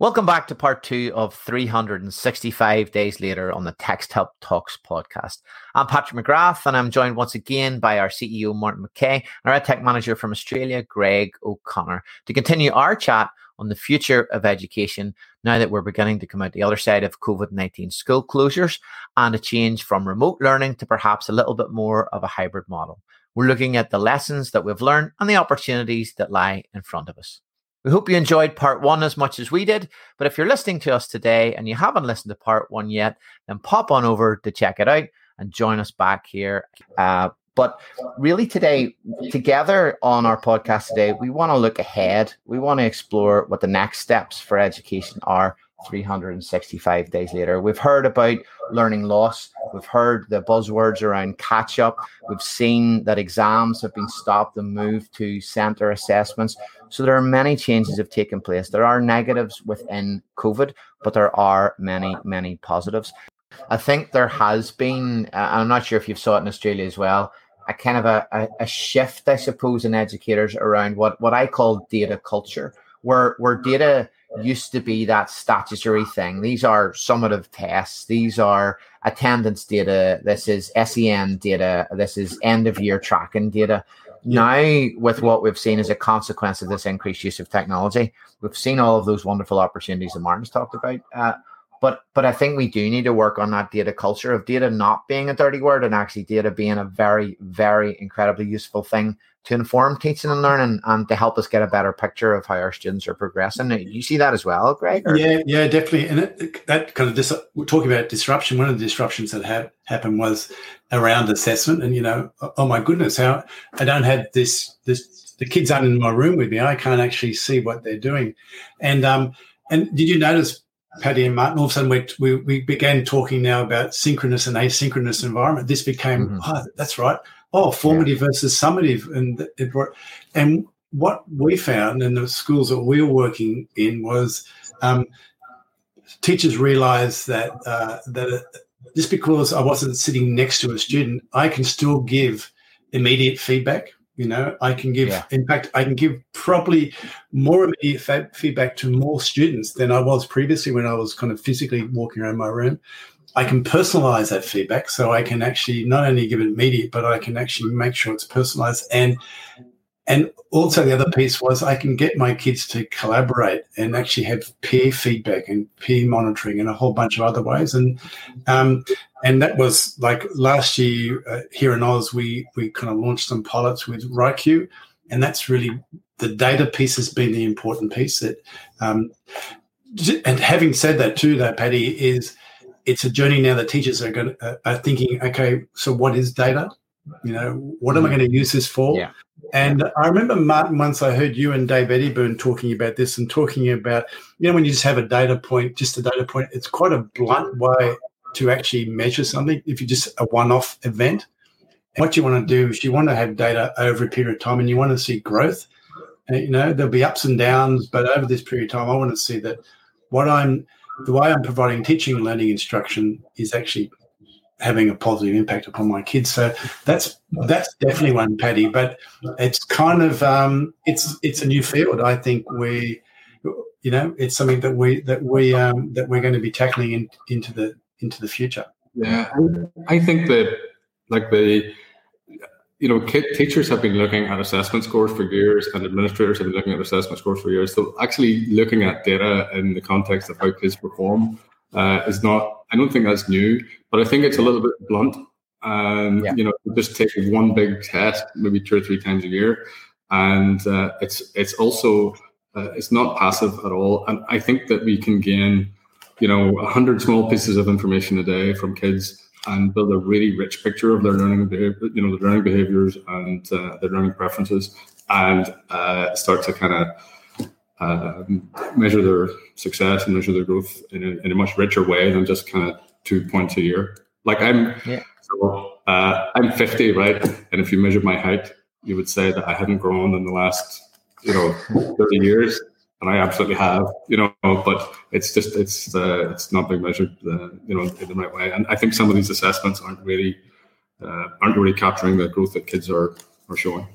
Welcome back to part two of 365 Days Later on the Text Help Talks podcast. I'm Patrick McGrath, and I'm joined once again by our CEO, Martin McKay, and our tech manager from Australia, Greg O'Connor, to continue our chat on the future of education now that we're beginning to come out the other side of COVID 19 school closures and a change from remote learning to perhaps a little bit more of a hybrid model. We're looking at the lessons that we've learned and the opportunities that lie in front of us. We hope you enjoyed part one as much as we did. But if you're listening to us today and you haven't listened to part one yet, then pop on over to check it out and join us back here. Uh, but really, today, together on our podcast today, we want to look ahead. We want to explore what the next steps for education are 365 days later. We've heard about learning loss. We've heard the buzzwords around catch up. We've seen that exams have been stopped and moved to center assessments. So there are many changes have taken place. There are negatives within COVID, but there are many, many positives. I think there has been, uh, I'm not sure if you've saw it in Australia as well, a kind of a, a, a shift, I suppose, in educators around what, what I call data culture, where, where data used to be that statutory thing. These are summative tests. These are attendance data. This is SEN data. This is end of year tracking data. Now, with what we've seen as a consequence of this increased use of technology, we've seen all of those wonderful opportunities that Martin's talked about. Uh, but but I think we do need to work on that data culture of data not being a dirty word and actually data being a very very incredibly useful thing to inform teaching and learning and to help us get a better picture of how our students are progressing. You see that as well, Greg? Or? Yeah, yeah, definitely. And it, that kind of dis- we're talking about disruption. One of the disruptions that ha- happened was around assessment. And you know, oh my goodness, how I don't have this this the kids aren't in my room with me. I can't actually see what they're doing. And um and did you notice Paddy and Martin, all of a sudden we, we, we, began talking now about synchronous and asynchronous environment. This became, mm-hmm. oh, that's right oh, formative yeah. versus summative, and it, and what we found in the schools that we were working in was um, teachers realised that uh, that just because I wasn't sitting next to a student, I can still give immediate feedback. You know, I can give, yeah. in fact, I can give probably more immediate fa- feedback to more students than I was previously when I was kind of physically walking around my room. I can personalize that feedback so I can actually not only give it immediate, but I can actually make sure it's personalized. And and also the other piece was I can get my kids to collaborate and actually have peer feedback and peer monitoring and a whole bunch of other ways. And um, and that was like last year uh, here in Oz, we we kind of launched some pilots with WriQ, and that's really the data piece has been the important piece. That um, and having said that too, though, Paddy is it's a journey now that teachers are going uh, are thinking, okay, so what is data? You know, what am I mm. going to use this for? Yeah. And I remember Martin once I heard you and Dave Edyburn talking about this and talking about, you know, when you just have a data point, just a data point, it's quite a blunt way to actually measure something if you're just a one-off event. And what you want to do is you want to have data over a period of time and you want to see growth. And, you know, there'll be ups and downs, but over this period of time, I want to see that what I'm the way I'm providing teaching and learning instruction is actually having a positive impact upon my kids. So that's that's definitely one, Paddy. But it's kind of um, it's it's a new field. I think we, you know, it's something that we that we um, that we're going to be tackling in, into the into the future. Yeah, I think that like the you know, teachers have been looking at assessment scores for years, and administrators have been looking at assessment scores for years. So, actually, looking at data in the context of how kids perform uh, is not. I don't think that's new, but I think it's a little bit blunt. And yeah. you know, just take one big test, maybe two or three times a year, and uh, it's it's also uh, it's not passive at all. And I think that we can gain, you know, a hundred small pieces of information a day from kids and build a really rich picture of their learning behavior, you know, their learning behaviors and uh, their learning preferences, and uh, start to kind of uh, measure their success and measure their growth in a, in a, much richer way than just kind of two points a year. Like I'm, yeah. so, uh, I'm 50, right? And if you measured my height, you would say that I hadn't grown in the last, you know, 30 years and I absolutely have, you know, but it's just it's uh, it's not being measured, uh, you know, in the right way. And I think some of these assessments aren't really uh, aren't really capturing the growth that kids are are showing.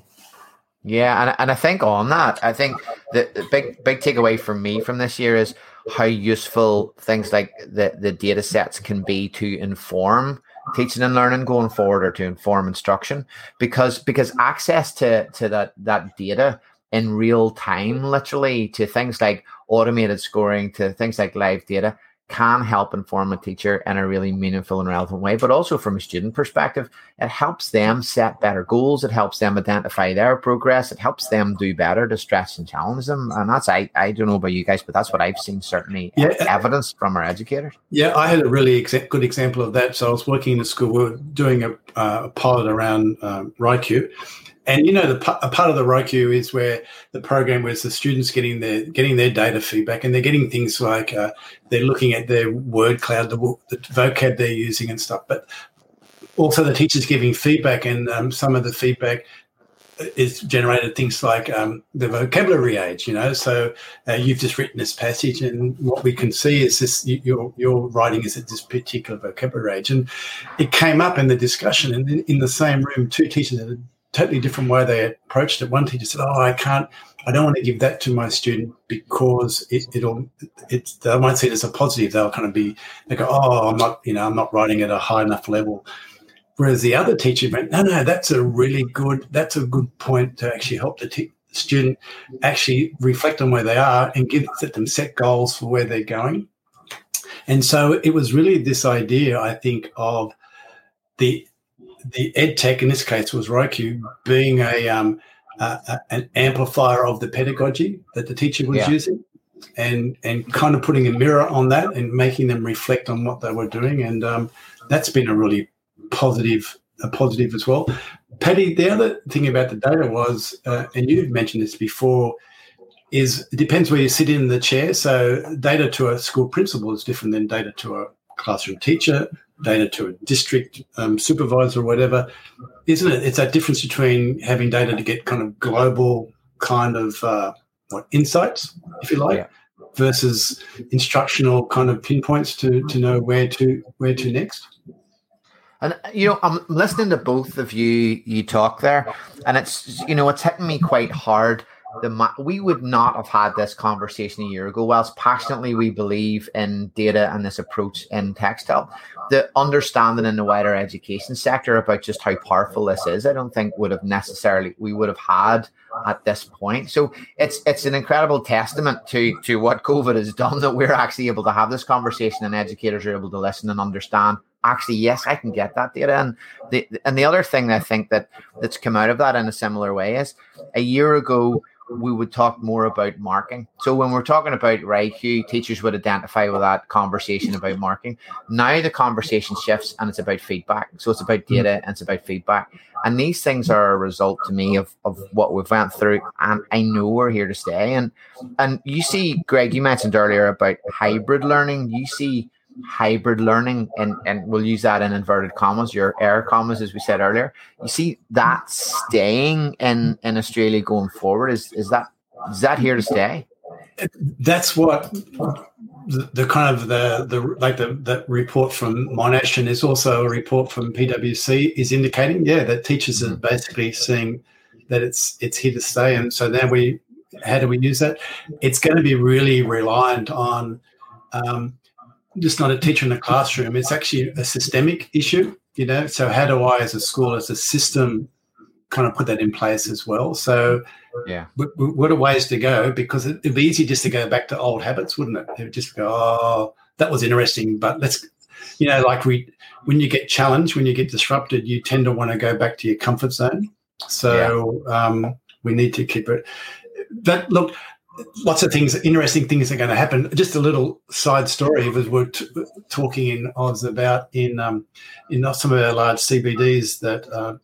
Yeah, and, and I think on that, I think the, the big big takeaway for me from this year is how useful things like the, the data sets can be to inform teaching and learning going forward or to inform instruction because because access to to that that data in real time literally to things like automated scoring to things like live data can help inform a teacher in a really meaningful and relevant way, but also from a student perspective, it helps them set better goals. It helps them identify their progress. It helps them do better to stretch and challenge them. And that's, I, I don't know about you guys, but that's what I've seen certainly yeah. evidence from our educators. Yeah, I had a really exa- good example of that. So I was working in a school, we were doing a, uh, a pilot around um, WriQ and you know, the a part of the WriQ is where the program where the students getting their getting their data feedback, and they're getting things like uh, they're looking at their word cloud, the, the vocab they're using, and stuff. But also the teachers giving feedback, and um, some of the feedback is generated things like um, the vocabulary age. You know, so uh, you've just written this passage, and what we can see is this: your your writing is at this particular vocabulary age, and it came up in the discussion, and in, in the same room, two teachers had totally different way they approached it. One teacher said, "Oh, I can't. I don't want to give that to my student because it, will It's they won't see it as a positive. They'll kind of be they go, "Oh, I'm not. You know, I'm not writing at a high enough level." Whereas the other teacher went, "No, no, that's a really good. That's a good point to actually help the te- student actually reflect on where they are and give let them set goals for where they're going." And so it was really this idea, I think, of the the ed tech in this case was WriQ being a, um, uh, an amplifier of the pedagogy that the teacher was yeah. using, and and kind of putting a mirror on that and making them reflect on what they were doing, and um, that's been a really positive a positive as well. Paddy, the other thing about the data was, uh, and you've mentioned this before, is it depends where you sit in the chair. So data to a school principal is different than data to a classroom teacher data to a district um, supervisor or whatever, isn't it? It's that difference between having data to get kind of global kind of uh, what insights, if you like, yeah. versus instructional kind of pinpoints to to know where to where to next. And you know, I'm listening to both of you you talk there, and it's you know it's hitting me quite hard the we would not have had this conversation a year ago. Whilst passionately we believe in data and this approach in Texthelp, the understanding in the wider education sector about just how powerful this is, I don't think would have necessarily we would have had at this point. So it's it's an incredible testament to to what COVID has done that we're actually able to have this conversation and educators are able to listen and understand actually yes i can get that data and the and the other thing i think that that's come out of that in a similar way is a year ago we would talk more about marking. So when we're talking about WriQ, teachers would identify with that conversation about marking. Now the conversation shifts and it's about feedback. So it's about data and it's about feedback. And these things are a result to me of, of what we've went through. And I know we're here to stay. And and you see, Greg, you mentioned earlier about hybrid learning. You see hybrid learning and and we'll use that in inverted commas your air commas as we said earlier. You see that staying in in australia going forward? Is is that is that here to stay? That's what the, the kind of the the like the that report from monash and is also a report from pwc is indicating yeah that teachers are mm-hmm. basically seeing that it's it's here to stay. And so now we how do we use that? It's going to be really reliant on um, just not a teacher in the classroom. It's actually a systemic issue, you know. So how do I, as a school, as a system, kind of put that in place as well? So yeah, what are ways to go? Because it'd be easy just to go back to old habits, wouldn't it? It would just go, oh, that was interesting, but let's, you know, like we, when you get challenged, when you get disrupted, you tend to want to go back to your comfort zone. So yeah. um, we need to keep it. That look, lots of things, interesting things are going to happen. Just a little side story was we're t- talking in Oz about in um, in some of our large CBDs that uh,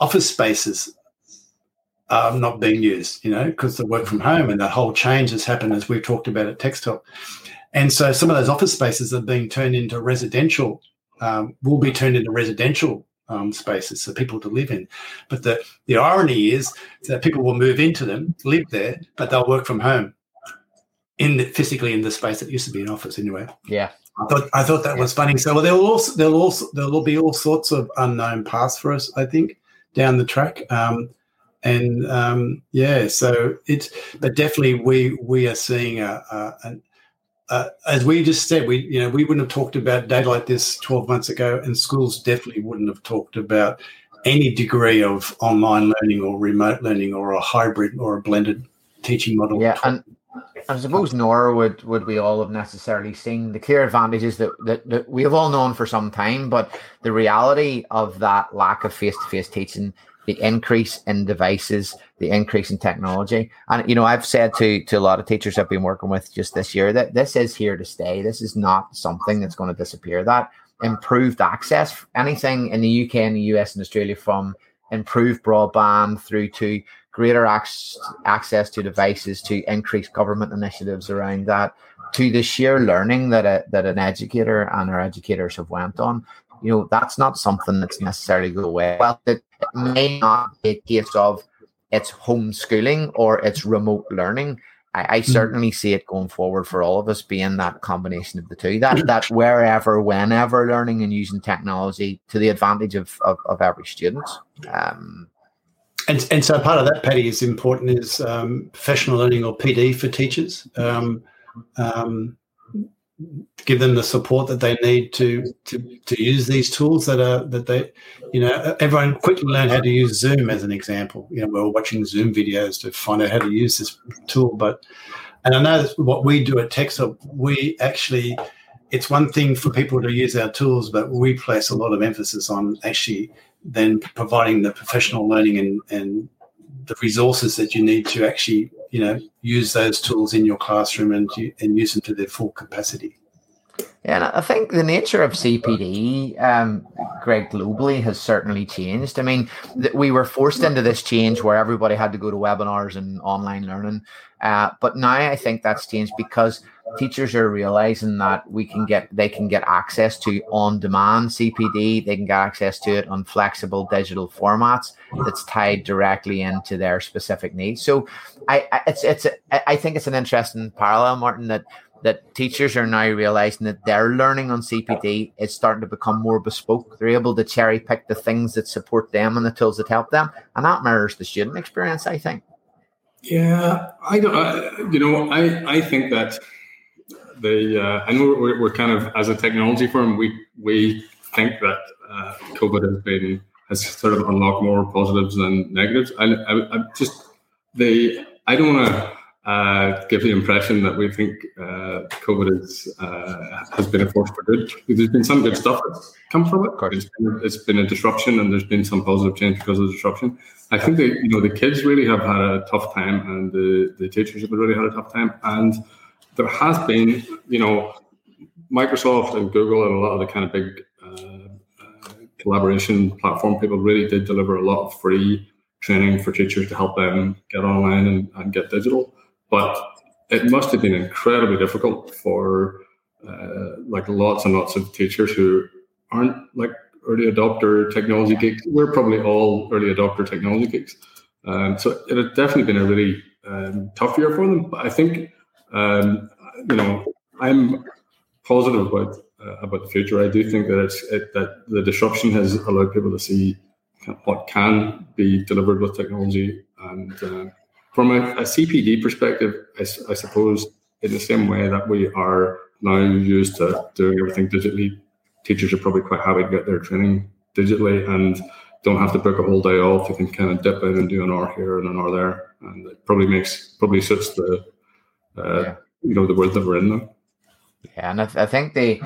office spaces are not being used, you know, because the work from home and that whole change has happened as we've talked about at Texthelp. And so some of those office spaces are being turned into residential, um, will be turned into residential um, spaces for people to live in. But the, the irony is that people will move into them, live there, but they'll work from home in the, physically in the space that used to be an office anyway. Yeah. I thought I thought that was funny. So well, there'll also there'll also there'll be all sorts of unknown paths for us, I think, down the track. Um, and um, yeah, so it's but definitely we we are seeing a, a, a uh, as we just said, we you know we wouldn't have talked about data like this 12 months ago, and schools definitely wouldn't have talked about any degree of online learning or remote learning or a hybrid or a blended teaching model. Yeah, and I suppose nor would would we all have necessarily seen the clear advantages that, that, that we have all known for some time, but the reality of that lack of face to face teaching the increase in devices, the increase in technology. And you know, I've said to to a lot of teachers I've been working with just this year that this is here to stay. This is not something that's going to disappear. That improved access, anything in the UK and the US and Australia from improved broadband through to greater ac- access to devices to increased government initiatives around that to the sheer learning that a, that an educator and our educators have went on you know that's not something that's necessarily go away well it, it may not be a case of it's homeschooling or it's remote learning I, I, hmm. certainly see it going forward for all of us being that combination of the two that that wherever whenever learning and using technology to the advantage of of, of every student um, and, and so part of that, Paddy, is important is um, professional learning or PD for teachers. Um, um, give them the support that they need to, to to use these tools that are that they you know everyone quickly learn how to use zoom as an example. You know we're watching zoom videos to find out how to use this tool but and i know what we do at Texthelp we actually it's one thing for people to use our tools but we place a lot of emphasis on actually then providing the professional learning and and the resources that you need to actually you know use those tools in your classroom and and use them to their full capacity. Yeah, and I think the nature of CPD, um, Greg, globally has certainly changed. I mean, th- we were forced into this change where everybody had to go to webinars and online learning. Uh, but now I think that's changed because teachers are realizing that we can get they can get access to on-demand CPD. They can get access to it on flexible digital formats that's tied directly into their specific needs. So, I, I it's it's I think it's an interesting parallel, Martin, that that teachers are now realizing that their learning on CPD is starting to become more bespoke. They're able to cherry pick the things that support them and the tools that help them, and that mirrors the student experience. I think. Yeah, I don't. Uh, you know, I I think that uh, I know we're, we're, kind of as a technology firm, we we think that uh, COVID has been has sort of unlocked more positives than negatives. I, I, I just the I don't want to uh, give the impression that we think uh, COVID is, uh, has been a force for good. There's been some good stuff that's come from it. It's been, it's been a disruption, and there's been some positive change because of the disruption. I think that you know the kids really have had a tough time, and the, the teachers have really had a tough time. And there has been, you know, Microsoft and Google and a lot of the kind of big uh, uh, collaboration platform people really did deliver a lot of free training for teachers to help them get online and, and get digital. But it must have been incredibly difficult for uh, like lots and lots of teachers who aren't like early adopter technology geeks. We're probably all early adopter technology geeks. Um, so it had definitely been a really um, tough year for them. But I think, um, you know, I'm positive about uh, about the future. I do think that it's it, that the disruption has allowed people to see what can be delivered with technology and uh, from a, a CPD perspective, I, I, suppose in the same way that we are now used to doing everything digitally, teachers are probably quite happy to get their training digitally and don't have to book a whole day off. You can kind of dip in and do an hour here and an hour there, and it probably makes probably suits the uh, yeah. you know the world that we're in now. Yeah, and I, I think they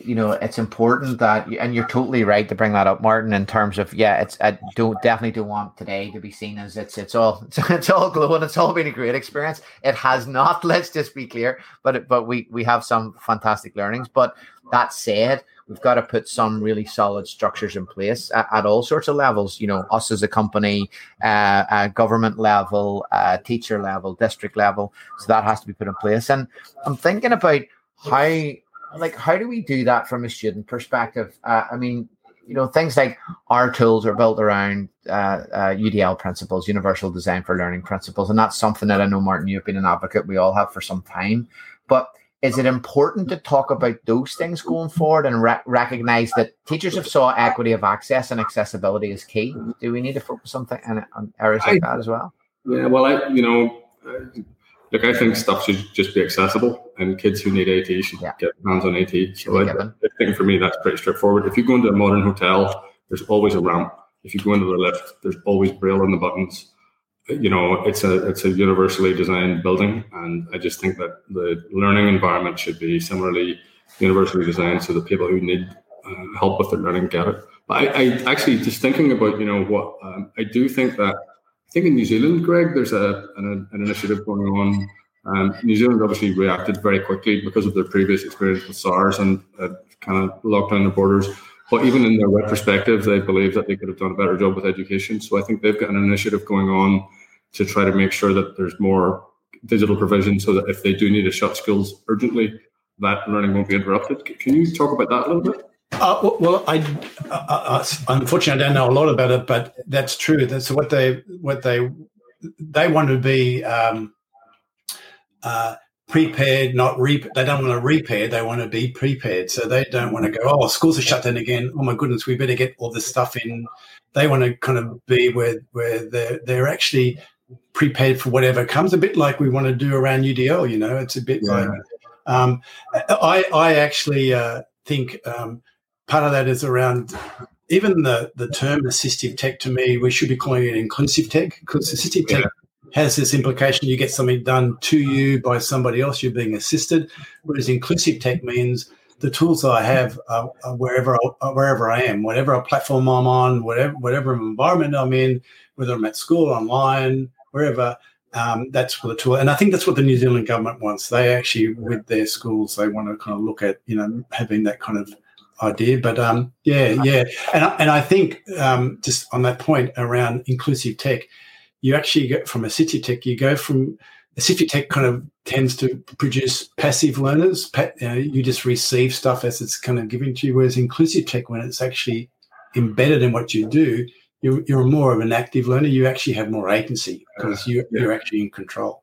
you know it's important that and you're totally right to bring that up martin in terms of yeah it's i don't definitely don't want today to be seen as it's it's all it's, it's all glowing it's all been a great experience. It has not let's just be clear but but we we have some fantastic learnings. But that said we've got to put some really solid structures in place at, at all sorts of levels you know us as a company uh, uh, government level uh, teacher level district level. So that has to be put in place. And i'm thinking about how like how do we do that from a student perspective? Uh, I mean, you know, things like our tools are built around uh, uh, UDL principles, Universal Design for Learning principles, and that's something that I know, Martin, you've been an advocate. We all have for some time, but is it important to talk about those things going forward and re- recognize that teachers have saw equity of access and accessibility as key? Do we need to focus on, th- on areas like that as well? Yeah, well, I you know, look, I think stuff should just be accessible, and kids who need AT should yeah. get hands on AT. So I, I, think for me that's pretty straightforward. If you go into a modern hotel, there's always a ramp. If you go into the lift, there's always braille on the buttons you know it's a it's a universally designed building and i just think that the learning environment should be similarly universally designed so that people who need uh, help with their learning get it but I, I, actually just thinking about you know what um, i do think that think in new zealand greg there's a an, an initiative going on um, new zealand obviously reacted very quickly because of their previous experience with sars and uh, kind of locked down their borders but even in their retrospective, they believe that they could have done a better job with education. So I think they've got an initiative going on to try to make sure that there's more digital provision so that if they do need to shut schools urgently, that learning won't be interrupted. Can you talk about that a little bit? Uh, well, I uh, uh, unfortunately I don't know a lot about it, but that's true. That's what they what they they want to be um, uh, prepared, not re. They don't want to repair. They want to be prepared. So they don't want to go. Oh, schools are shut down again. Oh my goodness, we better get all this stuff in. They want to kind of be where where they're they're actually prepared for whatever comes. A bit like we want to do around UDL. You know, it's a bit yeah. like um, I I actually uh, think um, part of that is around even the the term assistive tech. To me, we should be calling it inclusive tech because assistive tech. Has this implication you get something done to you by somebody else, you're being assisted. Whereas inclusive tech means the tools I have are, are wherever I, wherever I am, whatever platform I'm on, whatever whatever environment I'm in, whether I'm at school, online, wherever. Um, that's what the tool, and I think that's what the New Zealand government wants. They actually, with their schools, they want to kind of look at you know having that kind of idea. But um, yeah, yeah, and and I think um, just on that point around inclusive tech, you actually get from assistive tech, you go from assistive tech kind of tends to produce passive learners. you, know, you just receive stuff as it's kind of given to you, whereas inclusive tech, when it's actually embedded in what you do, you're, you're more of an active learner. You actually have more agency because you, yeah. you're actually in control.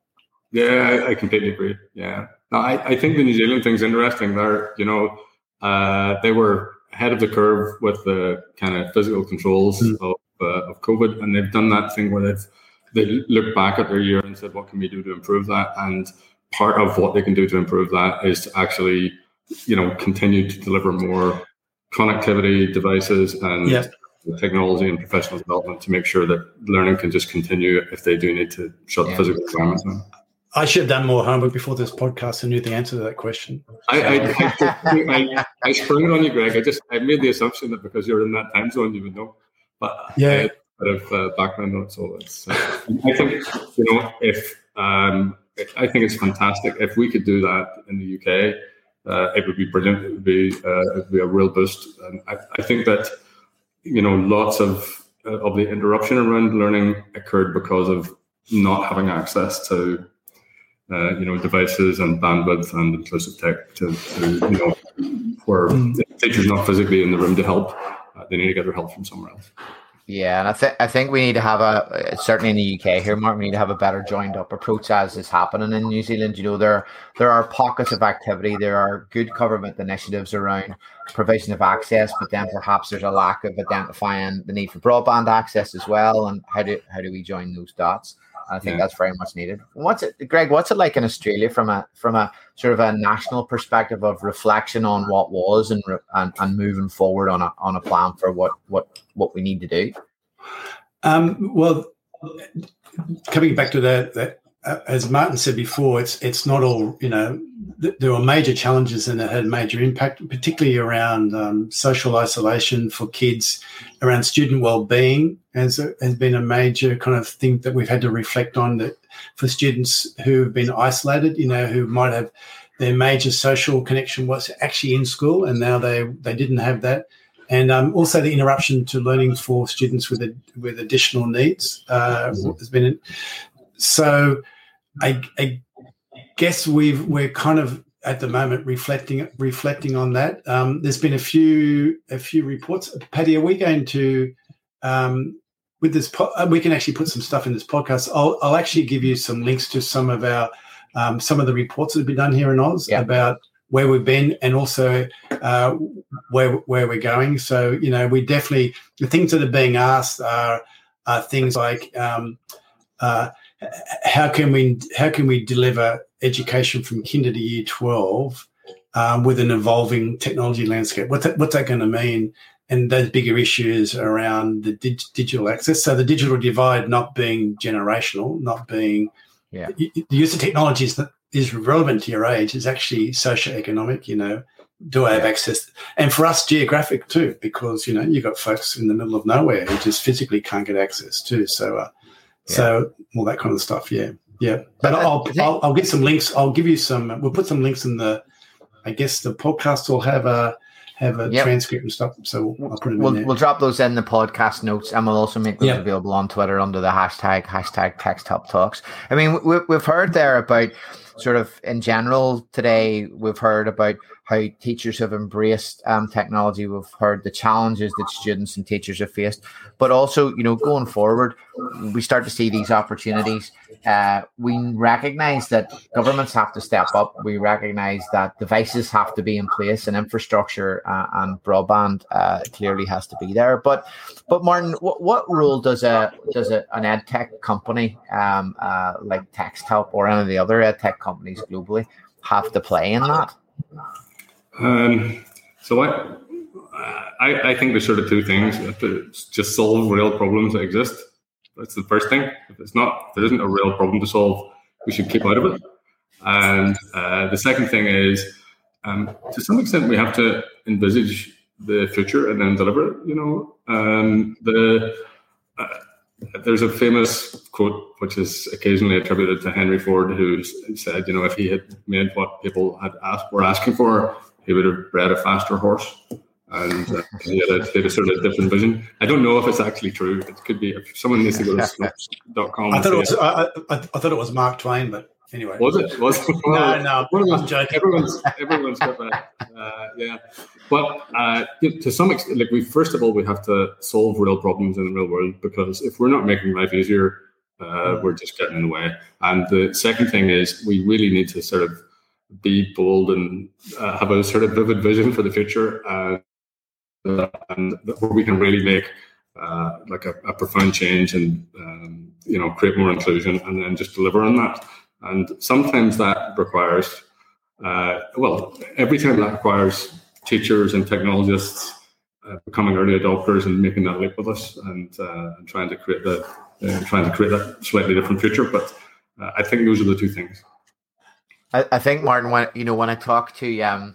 Yeah, I, completely agree. Yeah. Now, I, I think the New Zealand thing's interesting. They're, you know, uh, they were ahead of the curve with the kind of physical controls mm. of, uh, of COVID, and they've done that thing where they've they look back at their year and said, "What can we do to improve that?" And part of what they can do to improve that is to actually, you know, continue to deliver more connectivity devices and yeah technology and professional development to make sure that learning can just continue if they do need to shut yeah. the physical environment down. I should have done more homework before this podcast and knew the answer to that question. I, I, I, I, sprung it on you, Greg. I just I made the assumption that because you're in that time zone, you would know. But yeah, I bit of uh, background on it, so it's. Uh, I think you know if um, I think it's fantastic if we could do that in the UK. Uh, it would be brilliant. It would be uh, it would be a real boost. And I, I think that you know, lots of uh, of the interruption around learning occurred because of not having access to uh, you know devices and bandwidth and inclusive tech to, to you know where mm. the teacher's not physically in the room to help uh, they need to get their help from somewhere else yeah, and I think I think we need to have a certainly in the UK here, Mark. We need to have a better joined up approach as is happening in New Zealand. You know, there there are pockets of activity, there are good government initiatives around provision of access, but then perhaps there's a lack of identifying the need for broadband access as well. And how do how do we join those dots? I think yeah. that's very much needed. What's it, Greg? What's it like in Australia from a from a sort of a national perspective of reflection on what was and and, and moving forward on a on a plan for what what what we need to do? Um, well, coming back to that, that as Martin said before, it's it's not all you know. Th- there were major challenges and it had major impact, particularly around um, social isolation for kids, around student well-being has has been a major kind of thing that we've had to reflect on. That for students who have been isolated, you know, who might have their major social connection was actually in school, and now they they didn't have that and um, also the interruption to learning for students with a, with additional needs uh, mm-hmm. has been so I, I, guess we've we're kind of at the moment reflecting reflecting on that. Um, there's been a few a few reports. Paddy, are we going to um, with this? Po- uh, we can actually put some stuff in this podcast. I'll, I'll actually give you some links to some of our um, some of the reports that have been done here in Oz yeah. about where we've been and also uh, where where we're going. So you know, we definitely the things that are being asked are, are things like um, uh, how can we how can we deliver education from kinder to year twelve um, with an evolving technology landscape? What's that, what's that going to mean? And those bigger issues around the dig- digital access. So the digital divide not being generational, not being yeah. the use of technologies that is relevant to your age is actually socio-economic. You know, do I have yeah. access? And for us, geographic too, because you know you've got folks in the middle of nowhere who just physically can't get access too. So, uh, yeah. so all that kind of stuff. Yeah, yeah. But I'll, I'll I'll get some links. I'll give you some. We'll put some links in the. I guess the podcast will have a have a yep. transcript and stuff. So I'll put it we'll, in We'll drop those in the podcast notes and we'll also make those yep. available on Twitter under the hashtag, hashtag text help talks. I mean, we, we've heard there about sort of in general today, we've heard about how teachers have embraced um, technology. We've heard the challenges that students and teachers have faced, but also, you know, going forward, we start to see these opportunities. Uh, we recognize that governments have to step up. We recognize that devices have to be in place, and infrastructure uh, and broadband uh, clearly has to be there. But, but Martin, what, what role does a does a, an ed tech company um, uh, like TextHelp or any of the other ed tech companies globally have to play in that? Um, so I, I, I think there's sort of two things. to just solve real problems that exist. That's the first thing. If it's not, if there isn't a real problem to solve, we should keep out of it. And uh, the second thing is, um, to some extent, we have to envisage the future and then deliver it. You know, um, the uh, there's a famous quote which is occasionally attributed to Henry Ford, who said, you know, if he had made what people had asked were asking for, he would have bred a faster horse and uh, he, had a, he, had a, sort of different vision. I don't know if it's actually true. It could be. If someone needs to go to snopes.com. I thought it was. I, I, I, thought it was Mark Twain, but anyway. Was it? Was it? Well, no, no. I'm joking. Everyone's everyone's got that. Uh, yeah, but uh, to some extent, like we first of all we have to solve real problems in the real world because if we're not making life easier, uh, we're just getting in the way. And the second thing is we really need to sort of be bold and uh, have a sort of vivid vision for the future, uh, and where we can really make uh, like a, a, profound change and um, you know create more inclusion, and then just deliver on that. And sometimes that requires, uh, well, every time that requires teachers and technologists uh, becoming early adopters and making that leap with us, and, uh, and trying to create the trying to create that slightly different future. But I think those are the two things. I, I think Martin, when you know, when I talk to um,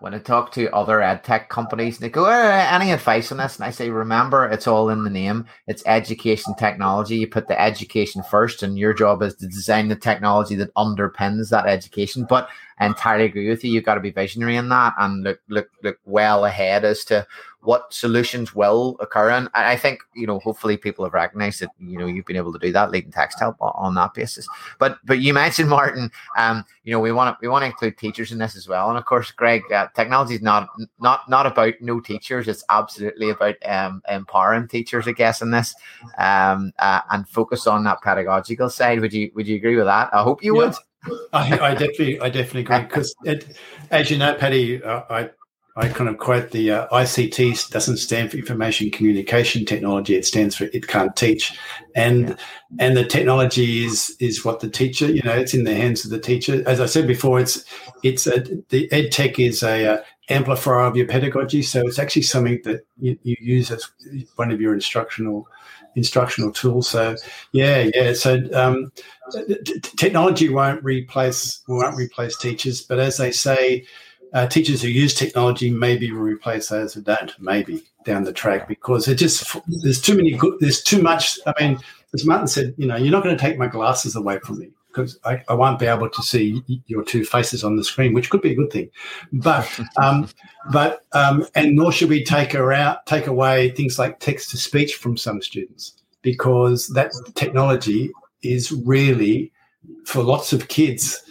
when I talk to other ed tech companies, they go, eh, "Any advice on this?" And I say, "Remember, it's all in the name. It's education technology. You put the education first, and your job is to design the technology that underpins that education." But I entirely agree with you. You've got to be visionary in that and look look look well ahead as to what solutions will occur. And I think you know, hopefully, people have recognized that you know you've been able to do that, leading TextHelp on, on that basis. But but you mentioned Martin. Um, you know, we want to we want to include teachers in this as well. And of course, Greg, uh, technology is not not not about no teachers. It's absolutely about um, empowering teachers, I guess, in this um, uh, and focus on that pedagogical side. Would you would you agree with that? I hope you yeah. would. I, I, definitely, I definitely agree because, as you know, Paddy, uh, I I kind of quote the uh, ICT doesn't stand for information communication technology; it stands for it can't teach, and and the technology is is what the teacher, you know, it's in the hands of the teacher. As I said before, it's it's a, the ed tech is a, a uh, amplifier of your pedagogy, so it's actually something that you, you use as one of your instructional instructional tools. So yeah, yeah. So um, t- technology won't replace won't replace teachers, but as they say, uh, teachers who use technology maybe will replace those who don't. Maybe down the track because it just there's too many good. There's too much. I mean, as Martin said, you know, you're not going to take my glasses away from me because I, I, won't be able to see your two faces on the screen, which could be a good thing. But um, but um, and nor should we take out take away things like text to speech from some students because that technology is really for lots of kids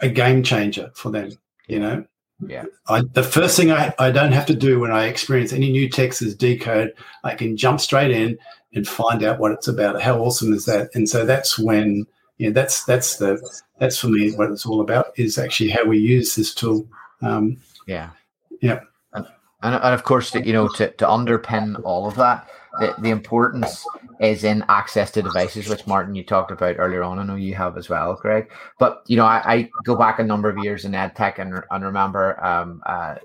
a game changer for them. You know. Yeah. I, the first thing I, I don't have to do when I experience any new text is decode. I can jump straight in and find out what it's about. How awesome is that? And so that's when yeah, that's that's the that's for me what it's all about is actually how we use this tool. Um, yeah, yeah, and, and, and of course, you know, to to underpin all of that, the, the importance is in access to devices, which Martin you talked about earlier on. I know you have as well, Greg. But you know, I, I go back a number of years in ed tech and, and remember um, uh,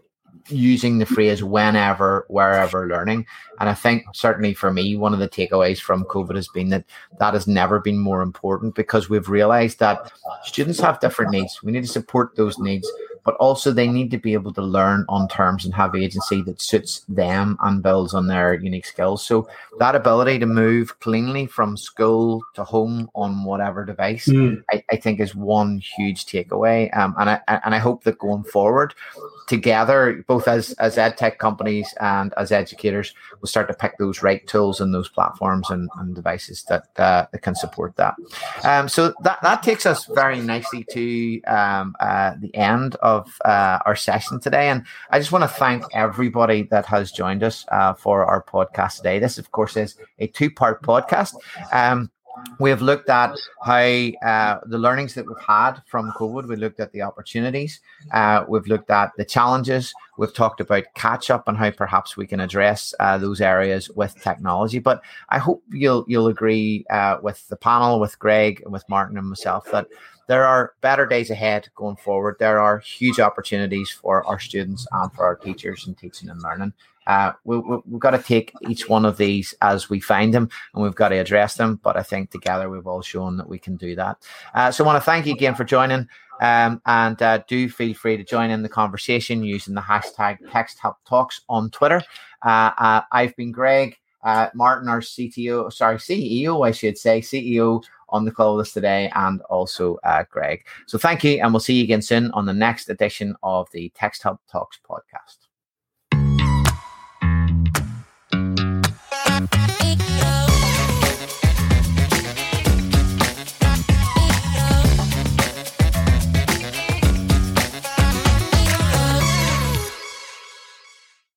using the phrase whenever, wherever learning. And I think certainly for me, one of the takeaways from COVID has been that that has never been more important because we've realized that students have different needs. We need to support those needs but also they need to be able to learn on terms and have agency that suits them and builds on their unique skills. So that ability to move cleanly from school to home on whatever device, mm. I, I, think is one huge takeaway. Um, and I and I hope that going forward, together, both as as ed tech companies and as educators, we'll start to pick those right tools and those platforms and, and devices that uh, that can support that. Um, so that that takes us very nicely to um, uh, the end of of uh, our session today. And I just want to thank everybody that has joined us uh, for our podcast today. This, of course, is a two part podcast. Um, we have looked at how uh, the learnings that we've had from COVID. We looked at the opportunities. Uh, we've looked at the challenges. We've talked about catch up and how perhaps we can address uh, those areas with technology. But I hope you'll you'll agree uh, with the panel, with Greg, and with Martin and myself that there are better days ahead going forward. There are huge opportunities for our students and for our teachers in teaching and learning. Uh, we, we, we've got to take each one of these as we find them and we've got to address them. But I think together we've all shown that we can do that. Uh, so I want to thank you again for joining. Um, and uh, do feel free to join in the conversation using the hashtag Text Help Talks on Twitter. Uh, uh, I've been Greg. Uh, Martin, our CTO, sorry, CEO, I should say, CEO on the call with us today, and also uh, Greg. So thank you, and we'll see you again soon on the next edition of the Text Help Talks podcast.